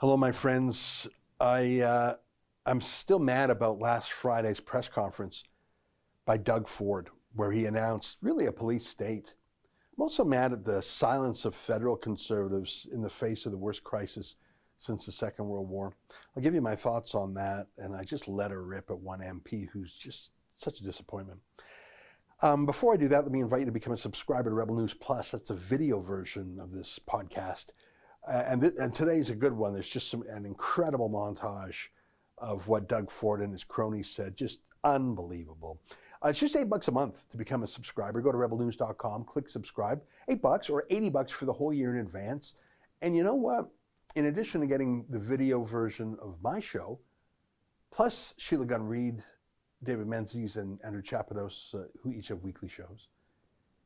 Hello, my friends. I, uh, I'm still mad about last Friday's press conference by Doug Ford, where he announced really a police state. I'm also mad at the silence of federal conservatives in the face of the worst crisis since the Second World War. I'll give you my thoughts on that, and I just let her rip at one MP who's just such a disappointment. Um, before I do that, let me invite you to become a subscriber to Rebel News Plus. That's a video version of this podcast. And, th- and today's a good one. There's just some, an incredible montage of what Doug Ford and his cronies said. Just unbelievable. Uh, it's just eight bucks a month to become a subscriber. Go to rebelnews.com, click subscribe. Eight bucks or 80 bucks for the whole year in advance. And you know what? In addition to getting the video version of my show, plus Sheila Gunn Reid David Menzies and Andrew Chapados, uh, who each have weekly shows,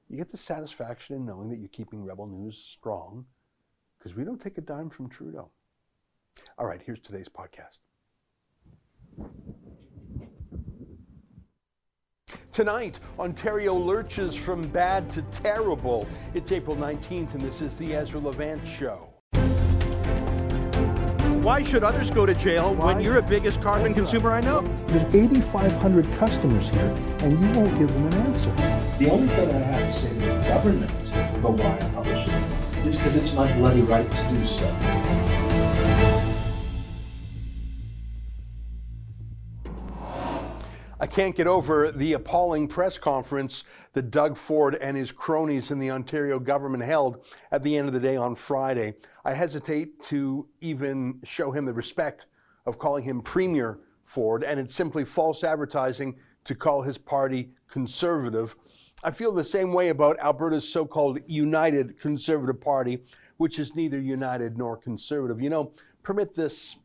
you get the satisfaction in knowing that you're keeping Rebel News strong because we don't take a dime from Trudeau. All right, here's today's podcast. Tonight, Ontario lurches from bad to terrible. It's April 19th, and this is the Ezra Levant Show. Why should others go to jail when you're the biggest carbon consumer I know? There's 8,500 customers here, and you won't give them an answer. The only thing I have to say to the government about why I publish it is because it's my bloody right to do so. I can't get over the appalling press conference that Doug Ford and his cronies in the Ontario government held at the end of the day on Friday. I hesitate to even show him the respect of calling him Premier Ford, and it's simply false advertising to call his party conservative. I feel the same way about Alberta's so called United Conservative Party, which is neither united nor conservative. You know, permit this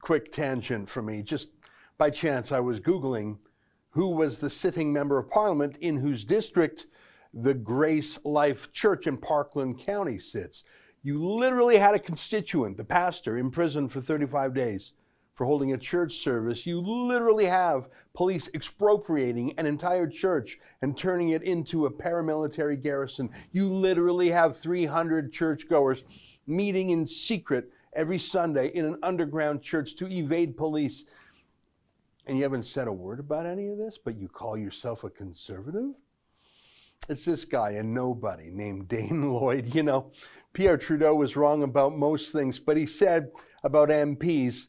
quick tangent for me. Just by chance, I was Googling who was the sitting member of parliament in whose district the Grace Life Church in Parkland County sits. You literally had a constituent, the pastor, imprisoned for 35 days for holding a church service. You literally have police expropriating an entire church and turning it into a paramilitary garrison. You literally have 300 churchgoers meeting in secret every Sunday in an underground church to evade police and you haven't said a word about any of this, but you call yourself a conservative? It's this guy, a nobody named Dane Lloyd. You know, Pierre Trudeau was wrong about most things, but he said about MPs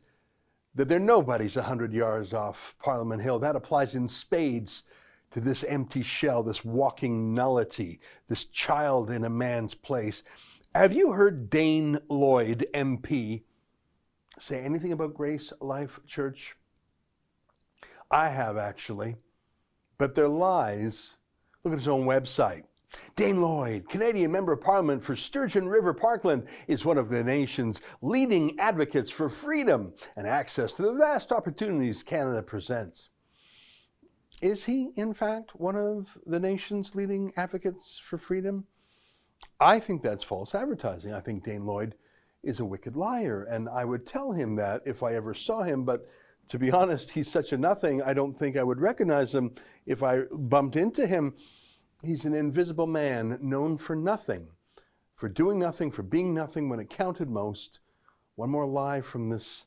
that they're nobodies 100 yards off Parliament Hill. That applies in spades to this empty shell, this walking nullity, this child in a man's place. Have you heard Dane Lloyd, MP, say anything about Grace Life Church? I have actually, but they're lies. Look at his own website. Dane Lloyd, Canadian Member of Parliament for Sturgeon River Parkland, is one of the nation's leading advocates for freedom and access to the vast opportunities Canada presents. Is he, in fact, one of the nation's leading advocates for freedom? I think that's false advertising. I think Dane Lloyd is a wicked liar, and I would tell him that if I ever saw him, but to be honest, he's such a nothing, I don't think I would recognize him if I bumped into him. He's an invisible man known for nothing, for doing nothing, for being nothing when it counted most. One more lie from this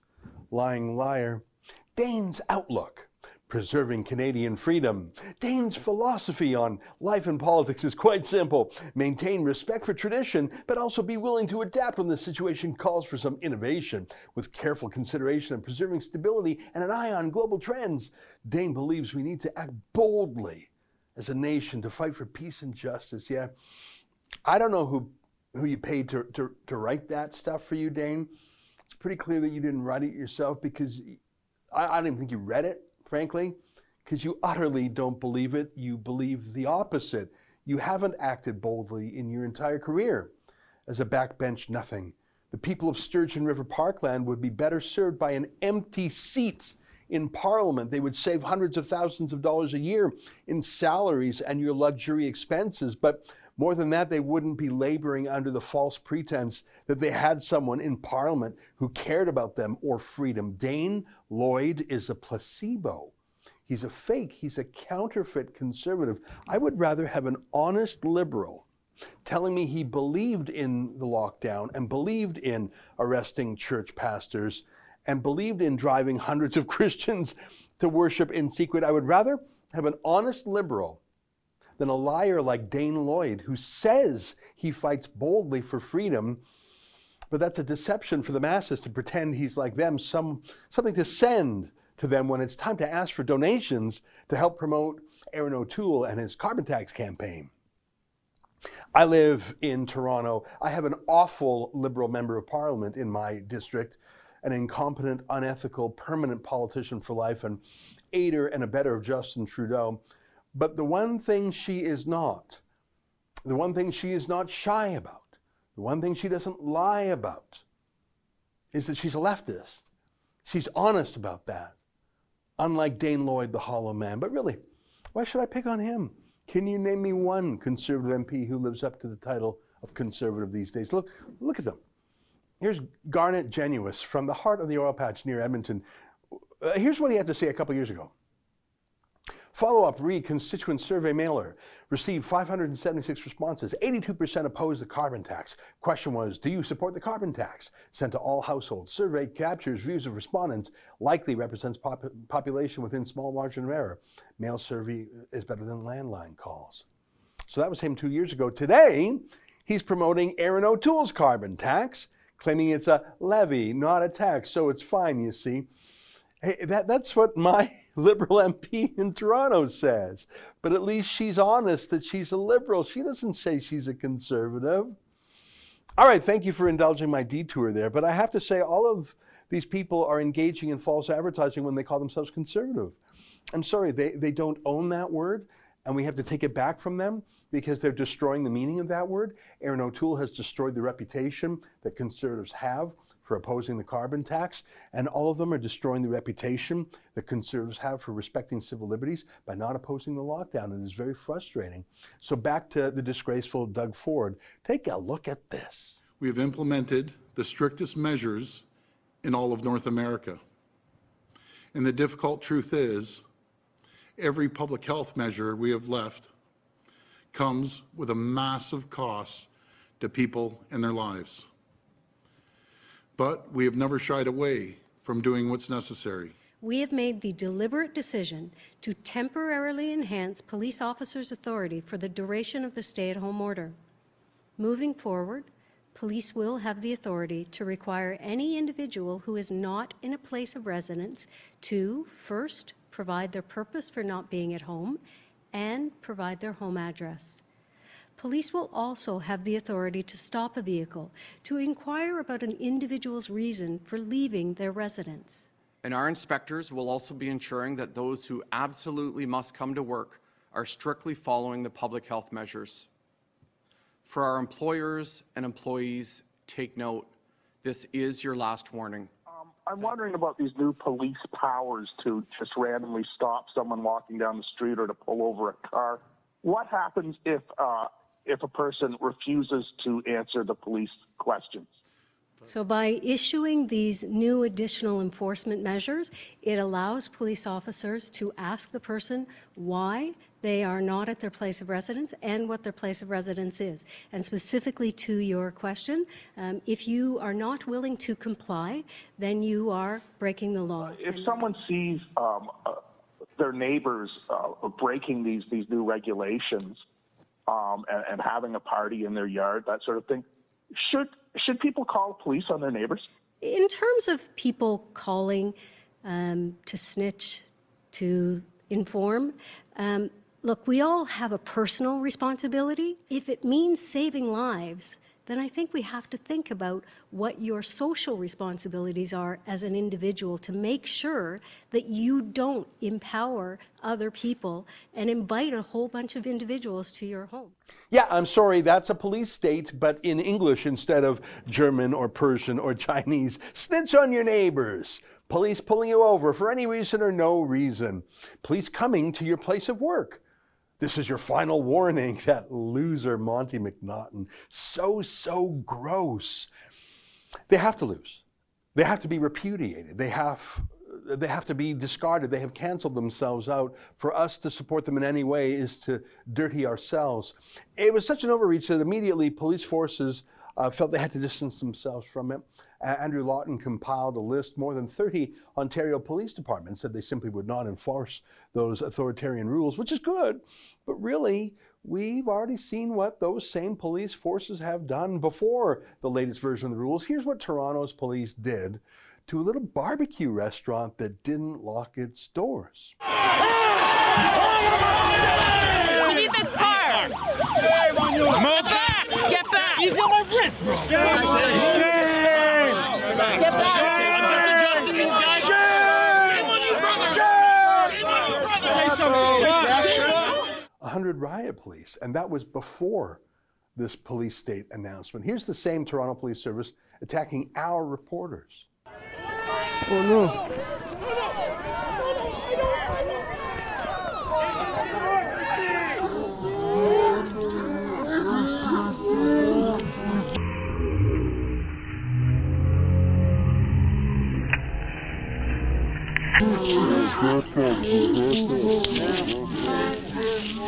lying liar. Dane's outlook preserving Canadian freedom. Dane's philosophy on life and politics is quite simple maintain respect for tradition, but also be willing to adapt when the situation calls for some innovation. With careful consideration of preserving stability and an eye on global trends, Dane believes we need to act boldly as a nation to fight for peace and justice. Yeah, I don't know who, who you paid to, to, to write that stuff for you, Dane. It's pretty clear that you didn't write it yourself because I, I don't even think you read it frankly, because you utterly don't believe it. You believe the opposite. You haven't acted boldly in your entire career as a backbench nothing. The people of Sturgeon River Parkland would be better served by an empty seat in Parliament. They would save hundreds of thousands of dollars a year in salaries and your luxury expenses. But more than that, they wouldn't be laboring under the false pretense that they had someone in Parliament who cared about them or freedom. Dane Lloyd is a placebo. He's a fake. He's a counterfeit conservative. I would rather have an honest liberal telling me he believed in the lockdown and believed in arresting church pastors and believed in driving hundreds of Christians to worship in secret. I would rather have an honest liberal than a liar like Dane Lloyd, who says he fights boldly for freedom, but that's a deception for the masses to pretend he's like them, some, something to send to them when it's time to ask for donations to help promote Erin O'Toole and his carbon tax campaign. I live in Toronto. I have an awful Liberal member of parliament in my district, an incompetent, unethical, permanent politician for life, an aider and abettor of Justin Trudeau. But the one thing she is not, the one thing she is not shy about, the one thing she doesn't lie about, is that she's a leftist. She's honest about that, unlike Dane Lloyd, the hollow man. But really, why should I pick on him? Can you name me one conservative MP who lives up to the title of conservative these days? Look, look at them. Here's Garnet Genuis from the heart of the oil patch near Edmonton. Uh, here's what he had to say a couple years ago. Follow up Reid constituent survey mailer received 576 responses. 82% opposed the carbon tax. Question was Do you support the carbon tax? Sent to all households. Survey captures views of respondents, likely represents pop- population within small margin of error. Mail survey is better than landline calls. So that was him two years ago. Today, he's promoting Erin O'Toole's carbon tax, claiming it's a levy, not a tax. So it's fine, you see. Hey, that, that's what my liberal MP in Toronto says. But at least she's honest that she's a liberal. She doesn't say she's a conservative. All right, thank you for indulging my detour there. But I have to say, all of these people are engaging in false advertising when they call themselves conservative. I'm sorry, they, they don't own that word, and we have to take it back from them because they're destroying the meaning of that word. Erin O'Toole has destroyed the reputation that conservatives have for opposing the carbon tax, and all of them are destroying the reputation that conservatives have for respecting civil liberties by not opposing the lockdown, and it's very frustrating. So back to the disgraceful Doug Ford. Take a look at this. We have implemented the strictest measures in all of North America. And the difficult truth is, every public health measure we have left comes with a massive cost to people and their lives but we have never shied away from doing what's necessary. We have made the deliberate decision to temporarily enhance police officers' authority for the duration of the stay at home order. Moving forward, police will have the authority to require any individual who is not in a place of residence to first provide their purpose for not being at home and provide their home address. Police will also have the authority to stop a vehicle to inquire about an individual's reason for leaving their residence. And our inspectors will also be ensuring that those who absolutely must come to work are strictly following the public health measures. For our employers and employees, take note, this is your last warning. I'm wondering about these new police powers to just randomly stop someone walking down the street or to pull over a car. What happens if uh, if a person refuses to answer the police questions. So, by issuing these new additional enforcement measures, it allows police officers to ask the person why they are not at their place of residence and what their place of residence is. And specifically to your question, um, if you are not willing to comply, then you are breaking the law. if someone sees um, uh, their neighbors uh, breaking these, these new regulations, um, and, and having a party in their yard, that sort of thing. Should should people call police on their neighbors? In terms of people calling um, to snitch, to inform, um, look, we all have a personal responsibility. If it means saving lives, then I think we have to think about what your social responsibilities are as an individual to make sure that you don't empower other people and invite a whole bunch of individuals to your home. Yeah, I'm sorry, that's a police state, but in English instead of German or Persian or Chinese. Snitch on your neighbors. Police pulling you over for any reason or no reason. Police coming to your place of work. This is your final warning, that loser Monte McNaughton. So, so gross. They have to lose. They have to be repudiated. They have they have to be discarded. They have canceled themselves out. For us to support them in any way is to dirty ourselves. It was such an overreach that immediately police forces uh, felt they had to distance themselves from it. Andrew Lawton compiled a list. More than 30 Ontario police departments said they simply would not enforce those authoritarian rules, which is good. But really, we've already seen what those same police forces have done before the latest version of the rules. Here's what Toronto's police did to a little barbecue restaurant that didn't lock its doors. We need this car! Move back! Get back! He's on my wrist, bro! Get back! I'm just adjusting these guys. Shame on you, brother! Shame on you, brother! Say something. 100 riot police, and that was before this police state announcement. Here's the same Toronto Police Service attacking our reporters. Oh no. Oh,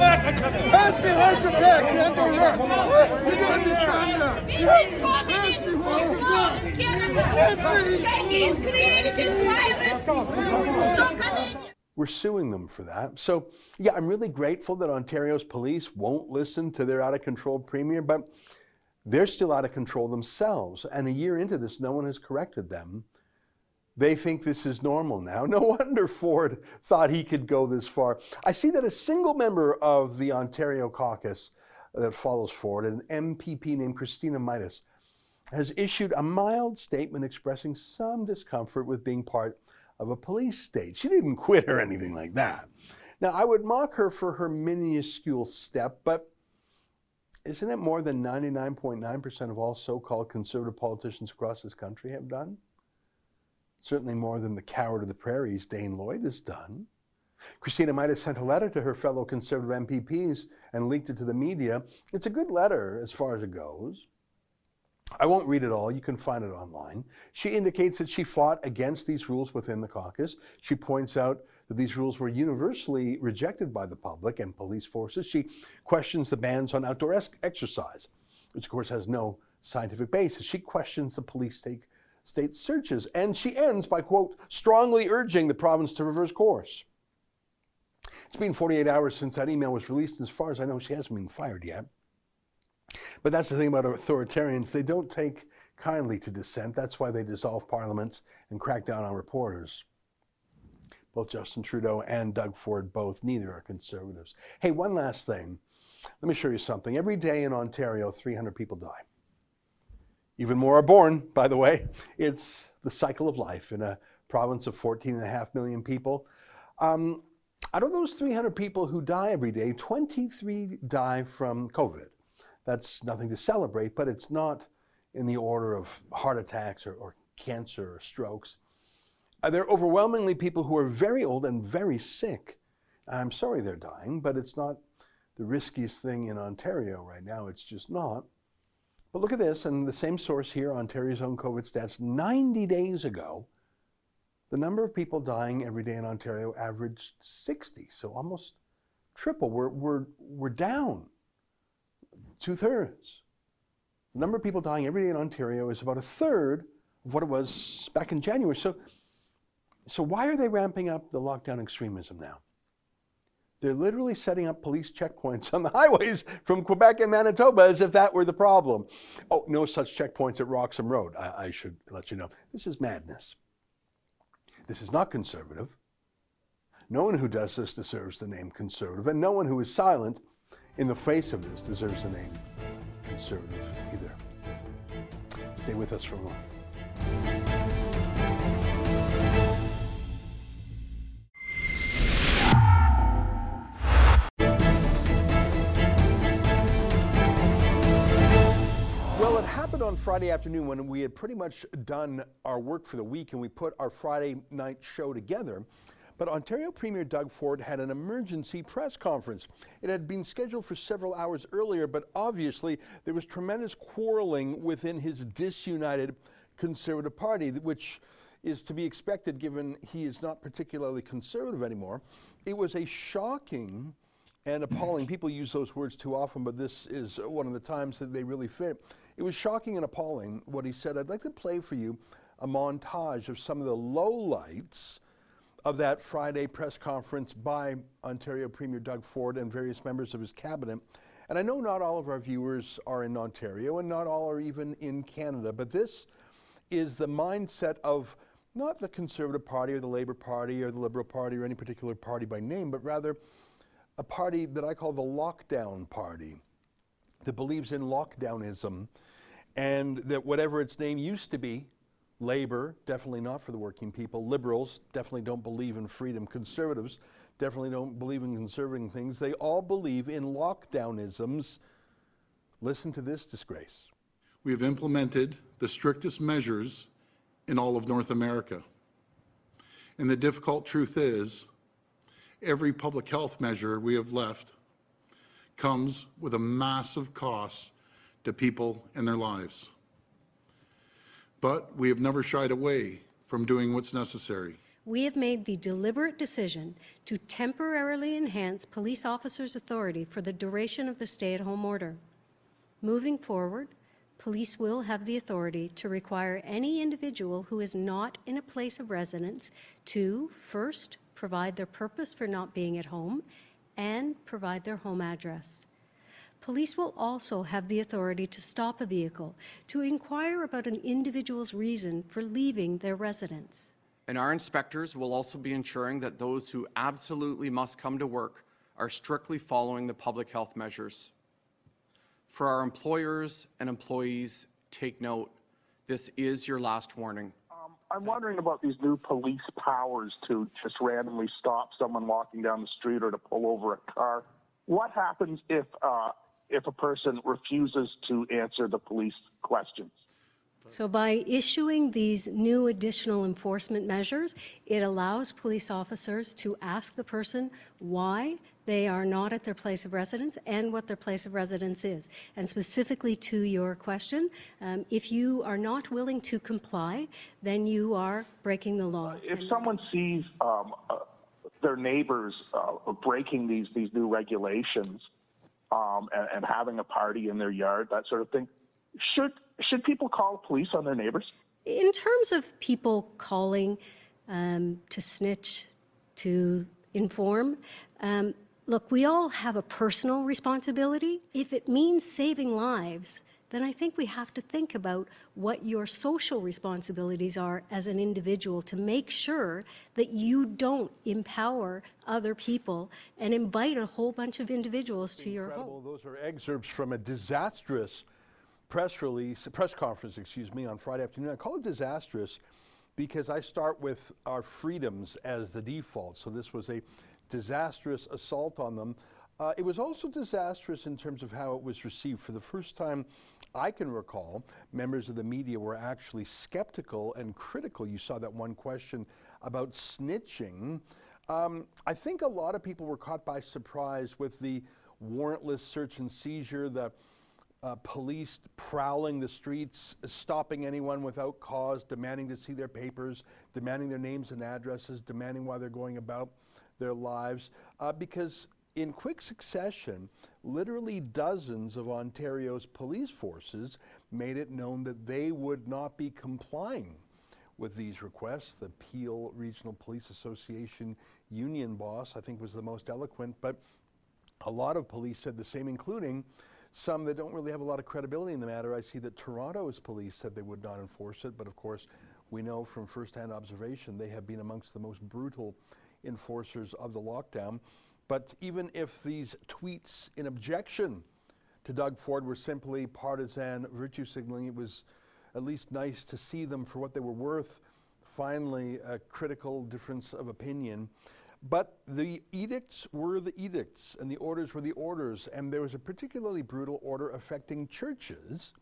Pass behind your back, you have to. You don't understand that. This is communism created this virus. We're suing them for that. So, yeah, I'm really grateful that Ontario's police won't listen to their out of control premier, but they're still out of control themselves. And a year into this, no one has corrected them. They think this is normal now. No wonder Ford thought he could go this far. I see that a single member of the Ontario caucus that follows Ford, an MPP named Christina Mitas, has issued a mild statement expressing some discomfort with being part of a police state. She didn't quit or anything like that. Now, I would mock her for her minuscule step, but isn't it more than 99.9% of all so called conservative politicians across this country have done? Certainly more than the coward of the prairies, Dane Lloyd, has done. Christina might have sent a letter to her fellow conservative MPPs and leaked it to the media. It's a good letter as far as it goes. I won't read it all. You can find it online. She indicates that she fought against these rules within the caucus. She points out that these rules were universally rejected by the public and police forces. She questions the bans on outdoor es- exercise, which of course has no scientific basis. She questions the police state, state searches. And she ends by, quote, strongly urging the province to reverse course. It's been 48 hours since that email was released. And as far as I know, she hasn't been fired yet. But that's the thing about authoritarians. They don't take kindly to dissent. That's why they dissolve parliaments and crack down on reporters. Both Justin Trudeau and Doug Ford, both, neither are conservatives. Hey, one last thing. Let me show you something. Every day in Ontario, 300 people die. Even more are born, by the way. It's the cycle of life in a province of 14.5 million people. Um, out of those 300 people who die every day, 23 die from COVID. That's nothing to celebrate, but it's not in the order of heart attacks or, or cancer or strokes. Uh, they're overwhelmingly people who are very old and very sick. I'm sorry they're dying, but it's not the riskiest thing in Ontario right now. It's just not. But look at this, and the same source here, Ontario's own COVID stats, 90 days ago, the number of people dying every day in Ontario averaged 60, so almost triple. We're, we're, we're down two thirds. The number of people dying every day in Ontario is about a third of what it was back in January. So, so why are they ramping up the lockdown extremism now? They're literally setting up police checkpoints on the highways from Quebec and Manitoba as if that were the problem. Oh, no such checkpoints at Roxham Road. I, I should let you know. This is madness. This is not conservative. No one who does this deserves the name conservative, and no one who is silent in the face of this deserves the name conservative either. Stay with us for more. Friday afternoon, when we had pretty much done our work for the week and we put our Friday night show together, but Ontario Premier Doug Ford had an emergency press conference. It had been scheduled for several hours earlier, but obviously there was tremendous quarreling within his disunited Conservative Party, which is to be expected given he is not particularly conservative anymore. It was a shocking and appalling. People use those words too often, but this is one of the times that they really fit. It was shocking and appalling what he said. I'd like to play for you a montage of some of the lowlights of that Friday press conference by Ontario Premier Doug Ford and various members of his cabinet. And I know not all of our viewers are in Ontario and not all are even in Canada, but this is the mindset of not the Conservative Party or the Labour Party or the Liberal Party or any particular party by name, but rather a party that I call the Lockdown Party that believes in lockdownism and that whatever its name used to be, Labor, definitely not for the working people. Liberals definitely don't believe in freedom. Conservatives definitely don't believe in conserving things. They all believe in lockdownisms. Listen to this disgrace. We have implemented the strictest measures in all of North America. And the difficult truth is, every public health measure we have left comes with a massive cost to people and their lives. But we have never shied away from doing what's necessary. We have made the deliberate decision to temporarily enhance police officers' authority for the duration of the stay at home order. Moving forward, police will have the authority to require any individual who is not in a place of residence to first provide their purpose for not being at home and provide their home address. Police will also have the authority to stop a vehicle to inquire about an individual's reason for leaving their residence. And our inspectors will also be ensuring that those who absolutely must come to work are strictly following the public health measures. For our employers and employees, take note, this is your last warning. Um, I'm wondering about these new police powers to just randomly stop someone walking down the street or to pull over a car. What happens if uh, if a person refuses to answer the police questions. So, by issuing these new additional enforcement measures, it allows police officers to ask the person why they are not at their place of residence and what their place of residence is. And specifically to your question, um, if you are not willing to comply, then you are breaking the law. If someone sees um, uh, their neighbors uh, breaking these, these new regulations, um, and, and having a party in their yard, that sort of thing. Should should people call police on their neighbors? In terms of people calling um, to snitch, to inform, um, look, we all have a personal responsibility. If it means saving lives, then I think we have to think about what your social responsibilities are as an individual to make sure that you don't empower other people and invite a whole bunch of individuals to your home. Those are excerpts from a disastrous press release, press conference, excuse me, on Friday afternoon. I call it disastrous because I start with our freedoms as the default. So this was a disastrous assault on them. Uh, it was also disastrous in terms of how it was received. For the first time I can recall, members of the media were actually skeptical and critical. You saw that one question about snitching. Um, I think a lot of people were caught by surprise with the warrantless search and seizure, the uh, police prowling the streets, stopping anyone without cause, demanding to see their papers, demanding their names and addresses, demanding why they're going about their lives. Uh, because in quick succession, literally dozens of Ontario's police forces made it known that they would not be complying with these requests. The Peel Regional Police Association union boss, I think, was the most eloquent, but a lot of police said the same, including some that don't really have a lot of credibility in the matter. I see that Toronto's police said they would not enforce it, but of course, we know from firsthand observation they have been amongst the most brutal enforcers of the lockdown. But even if these tweets in objection to Doug Ford were simply partisan virtue signaling, it was at least nice to see them for what they were worth. Finally, a critical difference of opinion. But the edicts were the edicts, and the orders were the orders, and there was a particularly brutal order affecting churches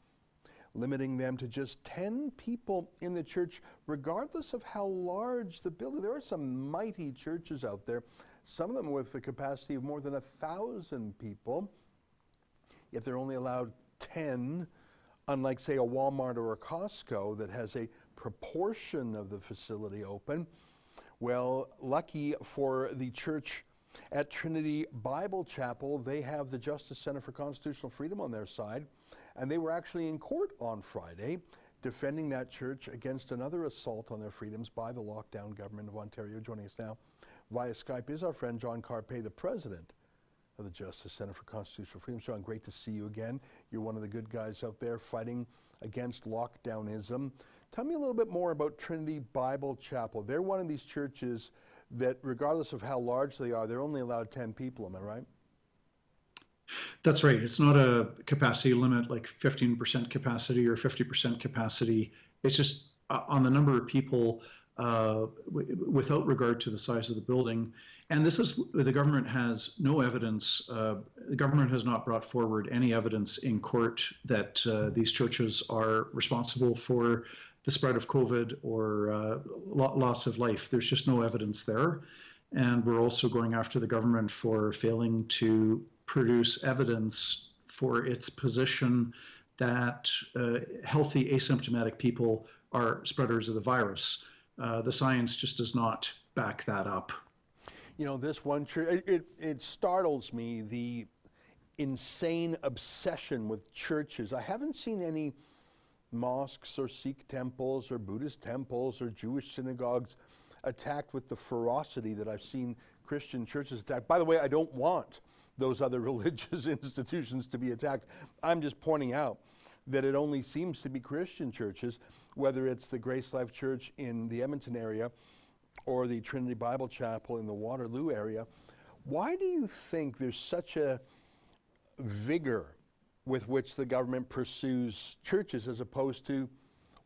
limiting them to just 10 people in the church, regardless of how large the building. There are some mighty churches out there, some of them with the capacity of more than a thousand people, yet they're only allowed 10, unlike, say, a Walmart or a Costco that has a proportion of the facility open. Well, lucky for the church at Trinity Bible Chapel, they have the Justice Center for Constitutional Freedom on their side, and they were actually in court on Friday defending that church against another assault on their freedoms by the lockdown government of Ontario. Joining us now via Skype is our friend John Carpay, the president of the Justice Center for Constitutional Freedom. John, great to see you again. You're one of the good guys out there fighting against lockdownism. Tell me a little bit more about Trinity Bible Chapel. They're one of these churches that, regardless of how large they are, they're only allowed 10 people. Am I right? That's right. It's not a capacity limit like 15% capacity or 50% capacity. It's just uh, on the number of people uh, without regard to the size of the building. And this is the government has no evidence. Uh, the government has not brought forward any evidence in court that uh, these churches are responsible for the spread of COVID or uh, loss of life. There's just no evidence there. And we're also going after the government for failing to produce evidence for its position that uh, healthy asymptomatic people are spreaders of the virus. Uh, the science just does not back that up. You know, this one church, it, it, it startles me the insane obsession with churches. I haven't seen any mosques or Sikh temples or Buddhist temples or Jewish synagogues attacked with the ferocity that I've seen Christian churches attacked. By the way, I don't want those other religious institutions to be attacked. I'm just pointing out that it only seems to be Christian churches, whether it's the Grace Life Church in the Edmonton area or the Trinity Bible Chapel in the Waterloo area. Why do you think there's such a vigor with which the government pursues churches as opposed to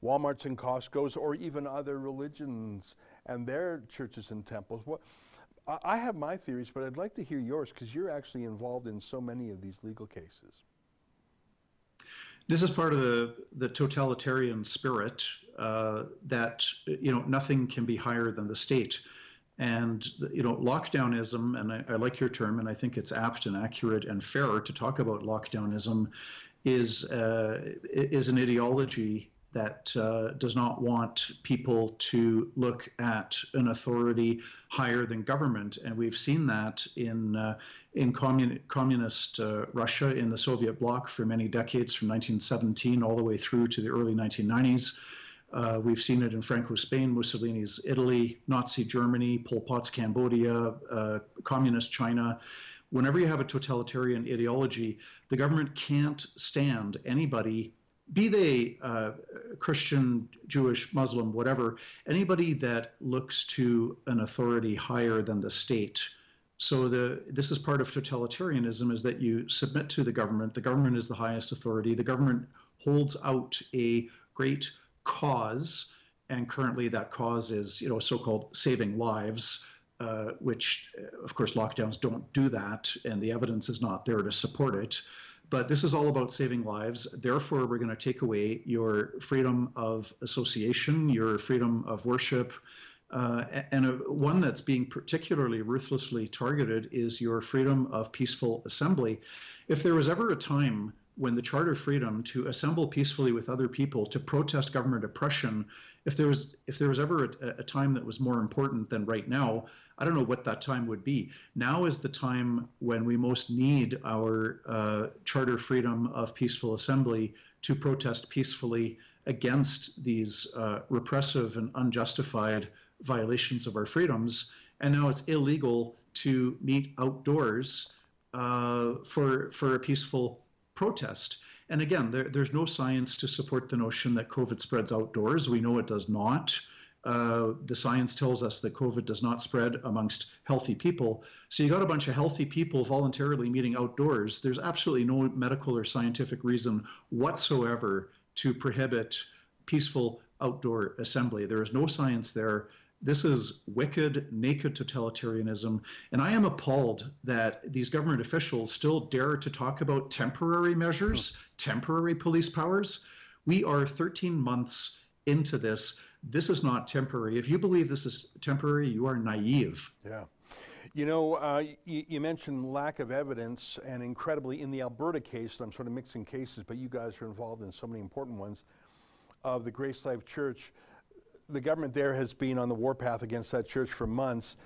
Walmarts and Costco's or even other religions and their churches and temples. What, I have my theories, but I'd like to hear yours because you're actually involved in so many of these legal cases. This is part of the, the totalitarian spirit uh, that you know nothing can be higher than the state. And you know, lockdownism, and I, I, like your term, and I think it's apt and accurate and fair to talk about lockdownism, is uh, is an ideology that uh, does not want people to look at an authority higher than government, and we've seen that in uh, in commun- communist uh, Russia in the Soviet bloc for many decades, from 1917 all the way through to the early 1990s. Uh, we've seen it in Franco Spain, Mussolini's Italy, Nazi Germany, Pol Pot's Cambodia, uh, Communist China. Whenever you have a totalitarian ideology, the government can't stand anybody, be they uh, Christian, Jewish, Muslim, whatever, anybody that looks to an authority higher than the state. So the this is part of totalitarianism is that you submit to the government. The government is the highest authority. The government holds out a great cause, and currently that cause is you know so-called saving lives, uh, which of course lockdowns don't do that, and the evidence is not there to support it. But this is all about saving lives. Therefore, we're going to take away your freedom of association, your freedom of worship, uh, and a, one that's being particularly ruthlessly targeted is your freedom of peaceful assembly. If there was ever a time when the Charter Freedom to assemble peacefully with other people to protest government oppression, if there was if there was ever a, a, time that was more important than right now, I don't know what that time would be. Now is the time when we most need our uh, Charter freedom of peaceful assembly to protest peacefully against these uh, repressive and unjustified violations of our freedoms. And now it's illegal to meet outdoors uh, for for a peaceful protest. And again, there, there's no science to support the notion that COVID spreads outdoors. We know it does not. Uh, the science tells us that COVID does not spread amongst healthy people. So you got a bunch of healthy people voluntarily meeting outdoors. There's absolutely no medical or scientific reason whatsoever to prohibit peaceful outdoor assembly. There is no science there. This is wicked, naked totalitarianism. And I am appalled that these government officials still dare to talk about temporary measures, temporary police powers, We are 13 months into this. This is not temporary. If you believe this is temporary, you are naive. Yeah. You know, uh, you, you, mentioned lack of evidence, and incredibly, in the Alberta case, I'm sort of mixing cases, but you guys are involved in so many important ones, of the Grace Life Church. The government there has been on the warpath against that church for months.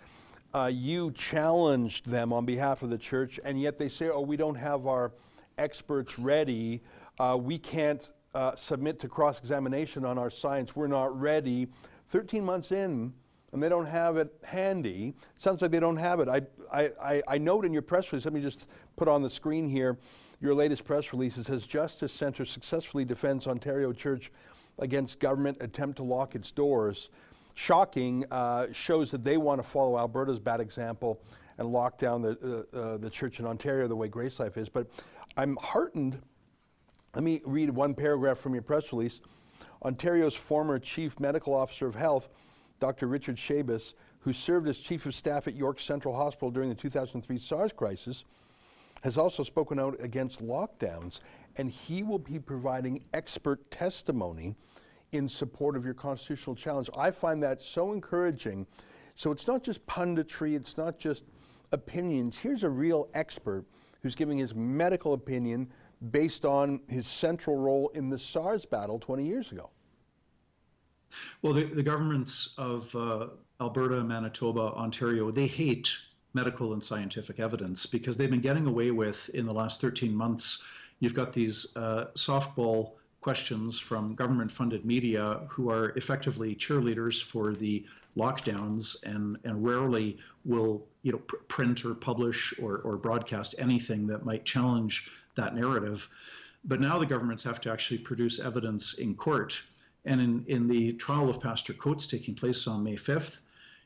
Uh, you challenged them on behalf of the church, and yet they say, oh, we don't have our experts ready. Uh, we can't uh, submit to cross examination on our science. We're not ready. 13 months in, and they don't have it handy. Sounds like they don't have it. I, I, I note in your press release, let me just put on the screen here, your latest press release, it says Justice Centre successfully defends Ontario Church against government attempt to lock its doors. Shocking, uh, shows that they want to follow Alberta's bad example and lock down the, uh, uh, the church in Ontario the way Grace Life is. But I'm heartened. Let me read one paragraph from your press release. Ontario's former Chief Medical Officer of Health Dr. Richard Schabas, who served as Chief of Staff at York Central Hospital during the 2003 SARS crisis, has also spoken out against lockdowns, and he will be providing expert testimony in support of your constitutional challenge. I find that so encouraging. So it's not just punditry, it's not just opinions. Here's a real expert who's giving his medical opinion based on his central role in the SARS battle 20 years ago. Well, the, the governments of uh, Alberta, Manitoba, Ontario, they hate medical and scientific evidence because they've been getting away with, in the last 13 months, you've got these uh, softball questions from government funded media who are effectively cheerleaders for the lockdowns and, and rarely will you know pr- print or publish or, or broadcast anything that might challenge that narrative. But now the governments have to actually produce evidence in court and in, in the trial of Pastor Coates taking place on May 5th,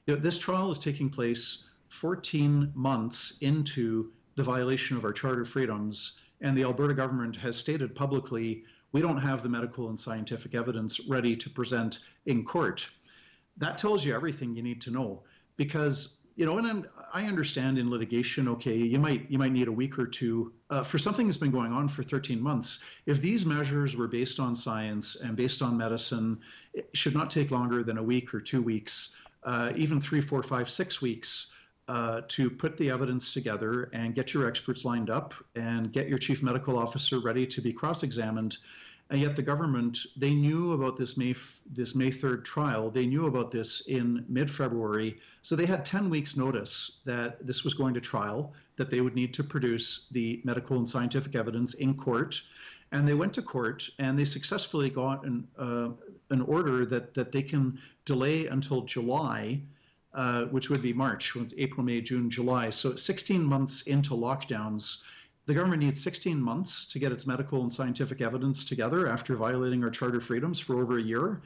you know, this trial is taking place 14 months into the violation of our charter freedoms. And the Alberta government has stated publicly, we don't have the medical and scientific evidence ready to present in court. That tells you everything you need to know because you know, and i understand in litigation, okay, you might you might need a week or two uh, for something that's been going on for 13 months. If these measures were based on science and based on medicine, it should not take longer than a week or two weeks, uh, even three, four, five, six weeks. Uh, to put the evidence together and get your experts lined up and get your chief medical officer ready to be cross-examined and yet the government they knew about this May this May 3rd trial. They knew about this in mid-February, so they had 10 weeks notice that this was going to trial, that they would need to produce the medical and scientific evidence in court, and they went to court and they successfully got an uh, an order that that they can delay until July. Uh, which would be March, April, May, June, July. So 16 months into lockdowns, the government needs 16 months to get its medical and scientific evidence together after violating our charter freedoms for over a year.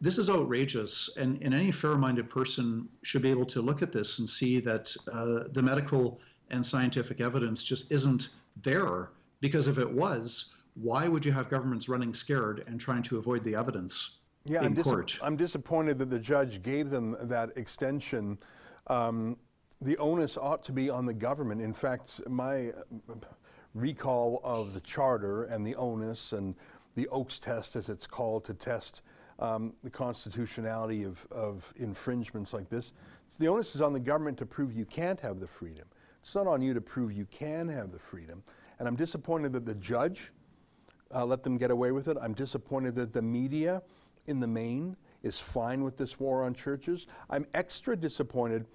This is outrageous, and, and any fair minded person should be able to look at this and see that uh, the medical and scientific evidence just isn't there. Because if it was, why would you have governments running scared and trying to avoid the evidence yeah, in I'm dis- court? I'm disappointed that the judge gave them that extension. Um, the onus ought to be on the government. In fact, my recall of the charter and the onus and the Oakes test, as it's called, to test um, the constitutionality of, of infringements like this. So the onus is on the government to prove you can't have the freedom. It's not on you to prove you can have the freedom. And I'm disappointed that the judge uh, let them get away with it. I'm disappointed that the media, in the main, is fine with this war on churches. I'm extra disappointed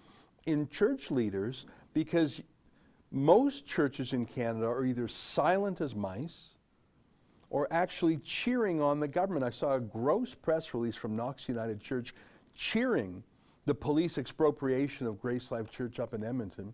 in church leaders because most churches in Canada are either silent as mice or actually cheering on the government. I saw a gross press release from Knox United Church cheering the police expropriation of Grace Life Church up in Edmonton.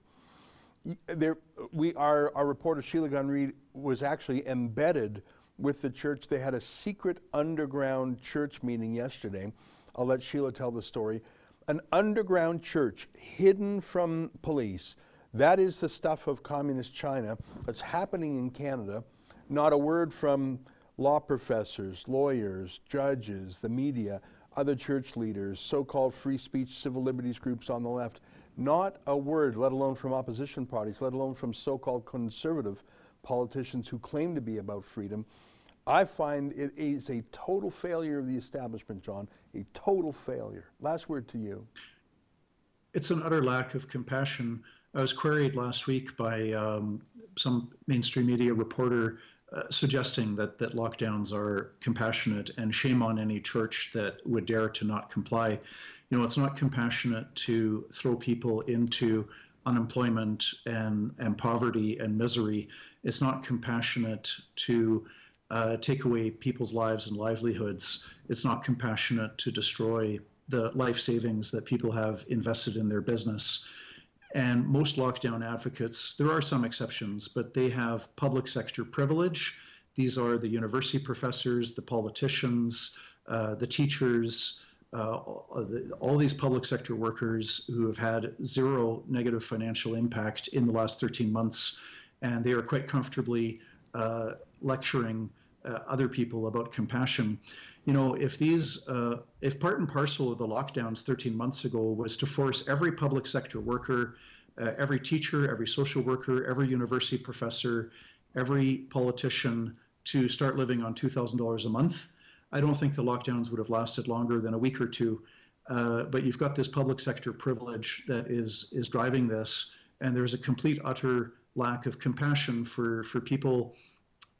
There, we, our, our reporter Sheila Gunn Reid was actually embedded with the church. They had a secret underground church meeting yesterday. I'll let Sheila tell the story. An underground church hidden from police that is the stuff of communist China that's happening in Canada. Not a word from law professors, lawyers, judges, the media, other church leaders, so called free speech, civil liberties groups on the left. Not a word, let alone from opposition parties, let alone from so called conservative politicians who claim to be about freedom. I find it is a total failure of the establishment, John. A total failure. Last word to you. It's an utter lack of compassion. I was queried last week by um, some mainstream media reporter uh, suggesting that that lockdowns are compassionate and shame on any church that would dare to not comply. You know, it's not compassionate to throw people into unemployment and and poverty and misery. It's not compassionate to uh, take away people's lives and livelihoods. It's not compassionate to destroy the life savings that people have invested in their business. And most lockdown advocates, there are some exceptions, but they have public sector privilege. These are the university professors, the politicians, uh, the teachers, uh, all these public sector workers who have had zero negative financial impact in the last 13 months, and they are quite comfortably uh, lecturing uh, other people about compassion. You know, if these, uh, if part and parcel of the lockdowns 13 months ago was to force every public sector worker, uh, every teacher, every social worker, every university professor, every politician to start living on $2,000 a month, I don't think the lockdowns would have lasted longer than a week or two. Uh, but you've got this public sector privilege that is is driving this, and there's a complete utter lack of compassion for for people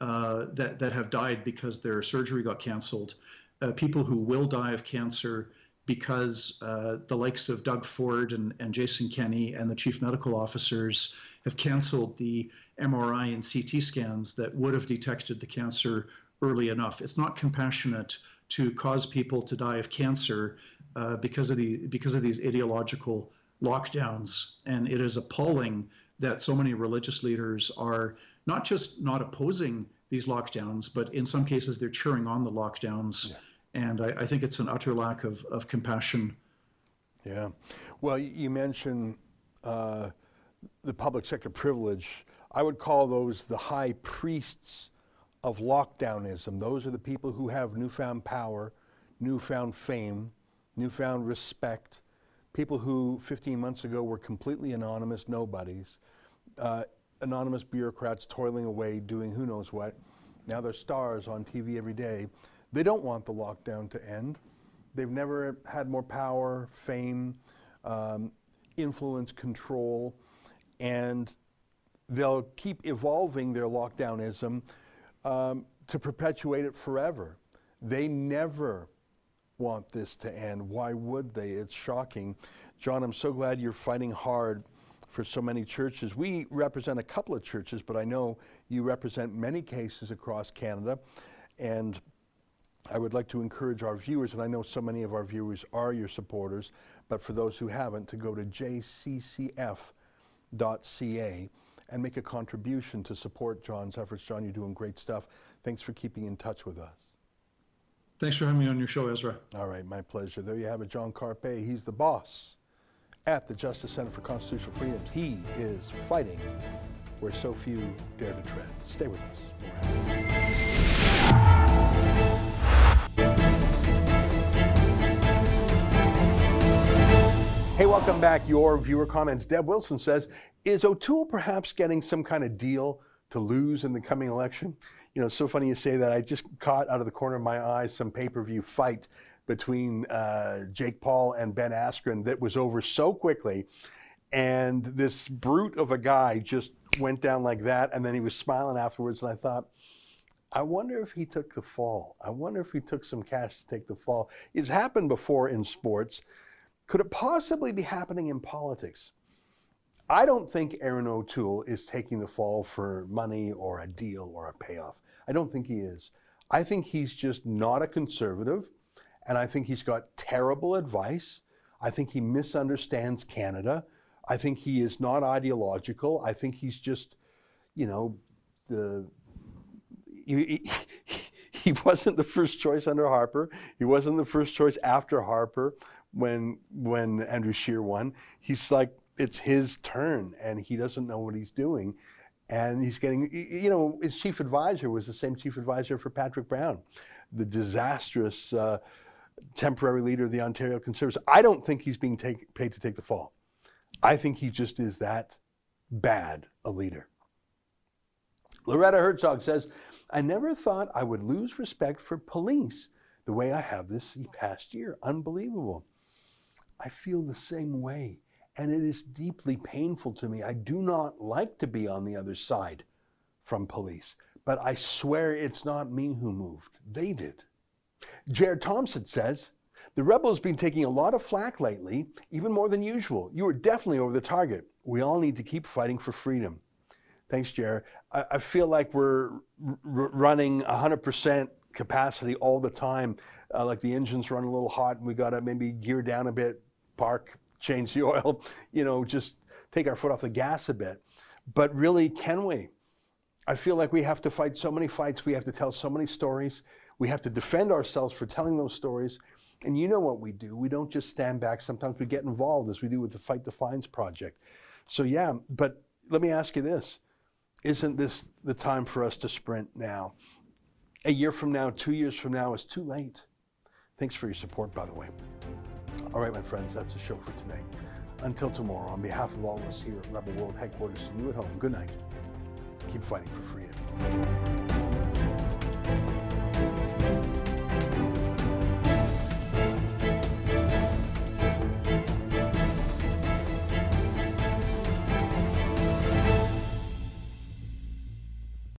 uh, that that have died because their surgery got canceled, uh, people who will die of cancer because uh, the likes of Doug Ford and, and Jason Kenney and the chief medical officers have canceled the MRI and CT scans that would have detected the cancer early enough. It's not compassionate to cause people to die of cancer uh, because of the because of these ideological lockdowns, and it is appalling that so many religious leaders are not just not opposing these lockdowns, but in some cases they're cheering on the lockdowns. Yeah. And I, I, think it's an utter lack of, of compassion. Yeah. Well, you mentioned uh, the public sector privilege. I would call those the high priests of lockdownism. Those are the people who have newfound power, newfound fame, newfound respect. People who 15 months ago were completely anonymous nobodies. Uh, anonymous bureaucrats toiling away doing who knows what. Now they're stars on TV every day. They don't want the lockdown to end. They've never had more power, fame, um, influence, control, and they'll keep evolving their lockdownism um, to perpetuate it forever. They never want this to end. Why would they? It's shocking. John, I'm so glad you're fighting hard for so many churches. We represent a couple of churches, but I know you represent many cases across Canada. And I would like to encourage our viewers, and I know so many of our viewers are your supporters, but for those who haven't, to go to jccf.ca and make a contribution to support John's efforts. John, you're doing great stuff. Thanks for keeping in touch with us. Thanks for having me on your show, Ezra. All right, my pleasure. There you have it, John Carpay. He's the boss at the Justice Center for Constitutional Freedoms. He is fighting where so few dare to tread. Stay with us. Hey, welcome back. Your viewer comments. Deb Wilson says, is O'Toole perhaps getting some kind of deal to lose in the coming election? You know, so funny you say that. I just caught out of the corner of my eye some pay-per-view fight between uh, Jake Paul and Ben Askren that was over so quickly. And this brute of a guy just went down like that. And then he was smiling afterwards. And I thought, I wonder if he took the fall. I wonder if he took some cash to take the fall. It's happened before in sports. Could it possibly be happening in politics? I don't think Erin O'Toole is taking the fall for money or a deal or a payoff. I don't think he is. I think he's just not a conservative. And I think he's got terrible advice. I think he misunderstands Canada. I think he is not ideological. I think he's just, you know, the. He, he, he wasn't the first choice under Harper. He wasn't the first choice after Harper when when Andrew Scheer won. He's like it's his turn and he doesn't know what he's doing. And he's getting, you know, his chief advisor was the same chief advisor for Patrick Brown, the disastrous uh, temporary leader of the Ontario Conservatives. I don't think he's being take, paid to take the fall. I think he just is that bad a leader. Loretta Herzog says, I never thought I would lose respect for police the way I have this past year. Unbelievable. I feel the same way, and it is deeply painful to me. I do not like to be on the other side from police, but I swear it's not me who moved. They did. Jared Thompson says, the rebels been taking a lot of flack lately, even more than usual. You are definitely over the target. We all need to keep fighting for freedom. Thanks, Jared. I, I feel like we're r- running 100% capacity all the time. Uh, like the engines run a little hot and we got to maybe gear down a bit, park, change the oil, you know, just take our foot off the gas a bit. But really, can we? I feel like we have to fight so many fights. We have to tell so many stories. We have to defend ourselves for telling those stories. And you know what we do. We don't just stand back. Sometimes we get involved, as we do with the Fight the Fines project. So, yeah, but let me ask you this Isn't this the time for us to sprint now? A year from now, two years from now is too late. Thanks for your support, by the way. All right, my friends, that's the show for today. Until tomorrow, on behalf of all of us here at Rebel World Headquarters, to you at home, good night. Keep fighting for freedom.